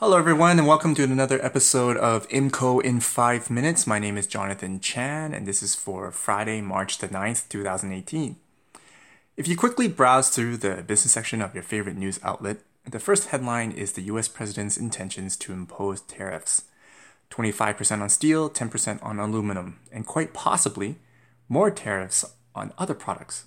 Hello, everyone, and welcome to another episode of IMCO in 5 Minutes. My name is Jonathan Chan, and this is for Friday, March the 9th, 2018. If you quickly browse through the business section of your favorite news outlet, the first headline is the US president's intentions to impose tariffs 25% on steel, 10% on aluminum, and quite possibly more tariffs on other products.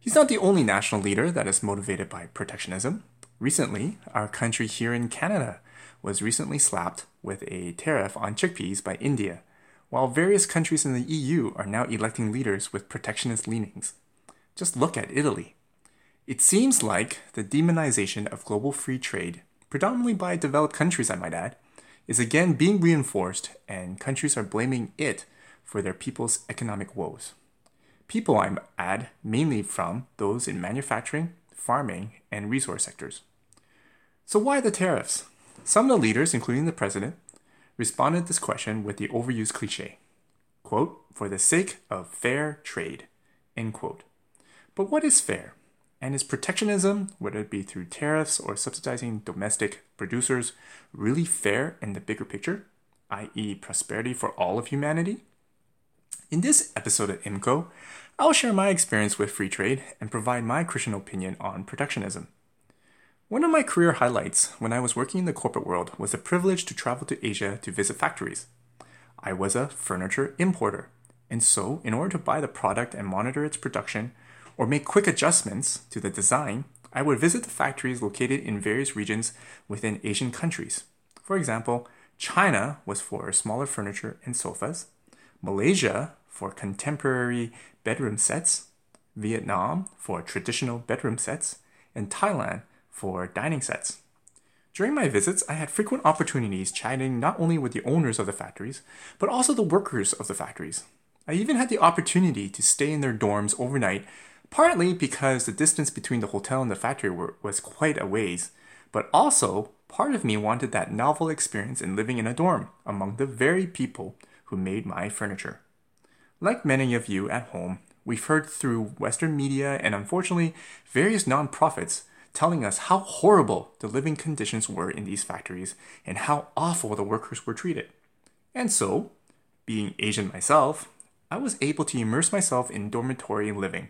He's not the only national leader that is motivated by protectionism. Recently, our country here in Canada was recently slapped with a tariff on chickpeas by India, while various countries in the EU are now electing leaders with protectionist leanings. Just look at Italy. It seems like the demonization of global free trade, predominantly by developed countries, I might add, is again being reinforced, and countries are blaming it for their people's economic woes. People, I add, mainly from those in manufacturing, farming, and resource sectors. So, why the tariffs? Some of the leaders, including the president, responded to this question with the overused cliche quote, for the sake of fair trade, end quote. But what is fair? And is protectionism, whether it be through tariffs or subsidizing domestic producers, really fair in the bigger picture, i.e., prosperity for all of humanity? In this episode of IMCO, I'll share my experience with free trade and provide my Christian opinion on protectionism. One of my career highlights when I was working in the corporate world was the privilege to travel to Asia to visit factories. I was a furniture importer, and so, in order to buy the product and monitor its production, or make quick adjustments to the design, I would visit the factories located in various regions within Asian countries. For example, China was for smaller furniture and sofas, Malaysia for contemporary bedroom sets, Vietnam for traditional bedroom sets, and Thailand for dining sets. During my visits, I had frequent opportunities chatting not only with the owners of the factories, but also the workers of the factories. I even had the opportunity to stay in their dorms overnight, partly because the distance between the hotel and the factory were, was quite a ways, but also part of me wanted that novel experience in living in a dorm among the very people who made my furniture. Like many of you at home, we've heard through Western media and unfortunately various nonprofits telling us how horrible the living conditions were in these factories and how awful the workers were treated. And so, being Asian myself, I was able to immerse myself in dormitory living,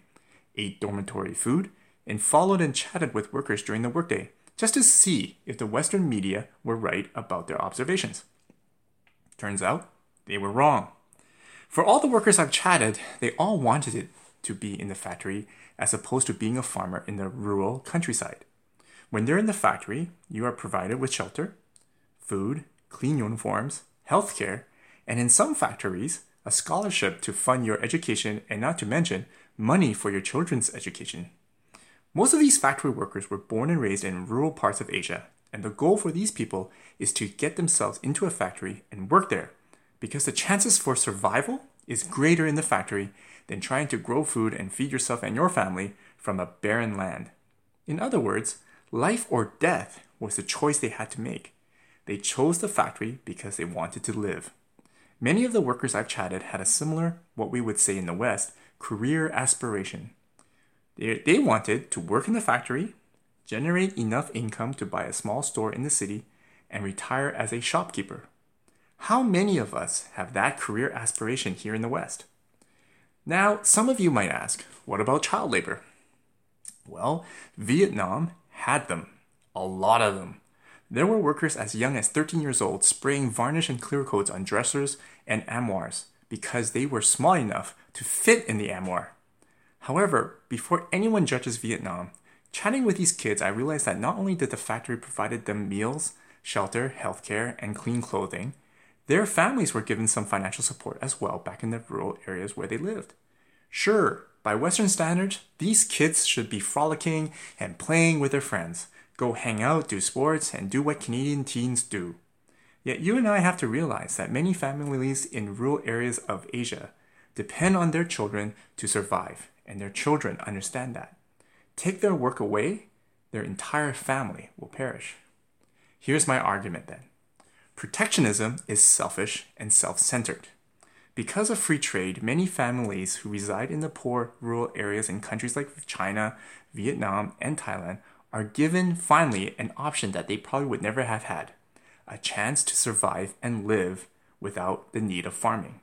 ate dormitory food, and followed and chatted with workers during the workday just to see if the Western media were right about their observations. Turns out, they were wrong. For all the workers I've chatted, they all wanted it to be in the factory as opposed to being a farmer in the rural countryside. When they're in the factory, you are provided with shelter, food, clean uniforms, healthcare, and in some factories, a scholarship to fund your education and not to mention money for your children's education. Most of these factory workers were born and raised in rural parts of Asia, and the goal for these people is to get themselves into a factory and work there because the chances for survival is greater in the factory than trying to grow food and feed yourself and your family from a barren land. In other words, life or death was the choice they had to make. They chose the factory because they wanted to live. Many of the workers I've chatted had a similar, what we would say in the West, career aspiration. They, they wanted to work in the factory, generate enough income to buy a small store in the city, and retire as a shopkeeper. How many of us have that career aspiration here in the West? Now, some of you might ask, what about child labor? Well, Vietnam had them, a lot of them. There were workers as young as 13 years old spraying varnish and clear coats on dressers and armoires because they were small enough to fit in the armoire. However, before anyone judges Vietnam, chatting with these kids, I realized that not only did the factory provide them meals, shelter, healthcare, and clean clothing, their families were given some financial support as well back in the rural areas where they lived. Sure, by Western standards, these kids should be frolicking and playing with their friends, go hang out, do sports, and do what Canadian teens do. Yet you and I have to realize that many families in rural areas of Asia depend on their children to survive, and their children understand that. Take their work away, their entire family will perish. Here's my argument then. Protectionism is selfish and self centered. Because of free trade, many families who reside in the poor rural areas in countries like China, Vietnam, and Thailand are given finally an option that they probably would never have had a chance to survive and live without the need of farming.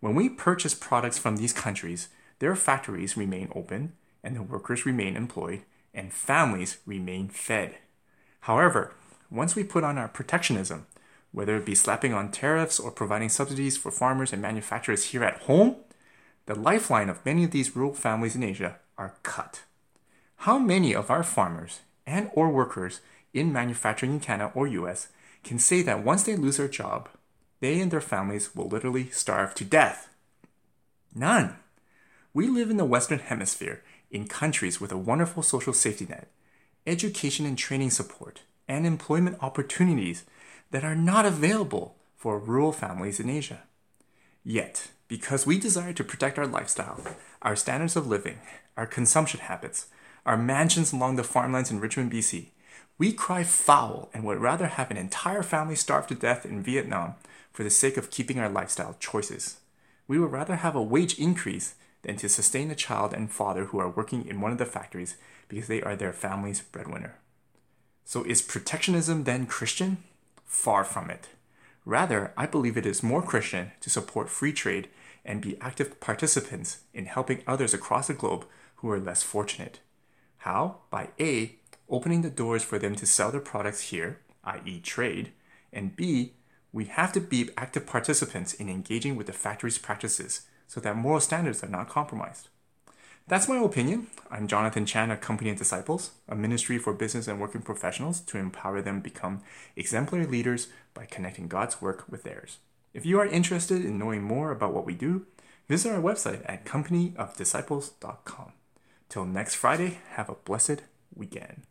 When we purchase products from these countries, their factories remain open and the workers remain employed and families remain fed. However, once we put on our protectionism, whether it be slapping on tariffs or providing subsidies for farmers and manufacturers here at home, the lifeline of many of these rural families in Asia are cut. How many of our farmers and or workers in manufacturing in Canada or US can say that once they lose their job, they and their families will literally starve to death? None. We live in the Western Hemisphere in countries with a wonderful social safety net, education and training support, and employment opportunities that are not available for rural families in Asia. Yet, because we desire to protect our lifestyle, our standards of living, our consumption habits, our mansions along the farmlands in Richmond, BC, we cry foul and would rather have an entire family starve to death in Vietnam for the sake of keeping our lifestyle choices. We would rather have a wage increase than to sustain a child and father who are working in one of the factories because they are their family's breadwinner. So, is protectionism then Christian? Far from it. Rather, I believe it is more Christian to support free trade and be active participants in helping others across the globe who are less fortunate. How? By A, opening the doors for them to sell their products here, i.e., trade, and B, we have to be active participants in engaging with the factory's practices so that moral standards are not compromised. That's my opinion. I'm Jonathan Chan of Company of Disciples, a ministry for business and working professionals to empower them become exemplary leaders by connecting God's work with theirs. If you are interested in knowing more about what we do, visit our website at companyofdisciples.com. Till next Friday, have a blessed weekend.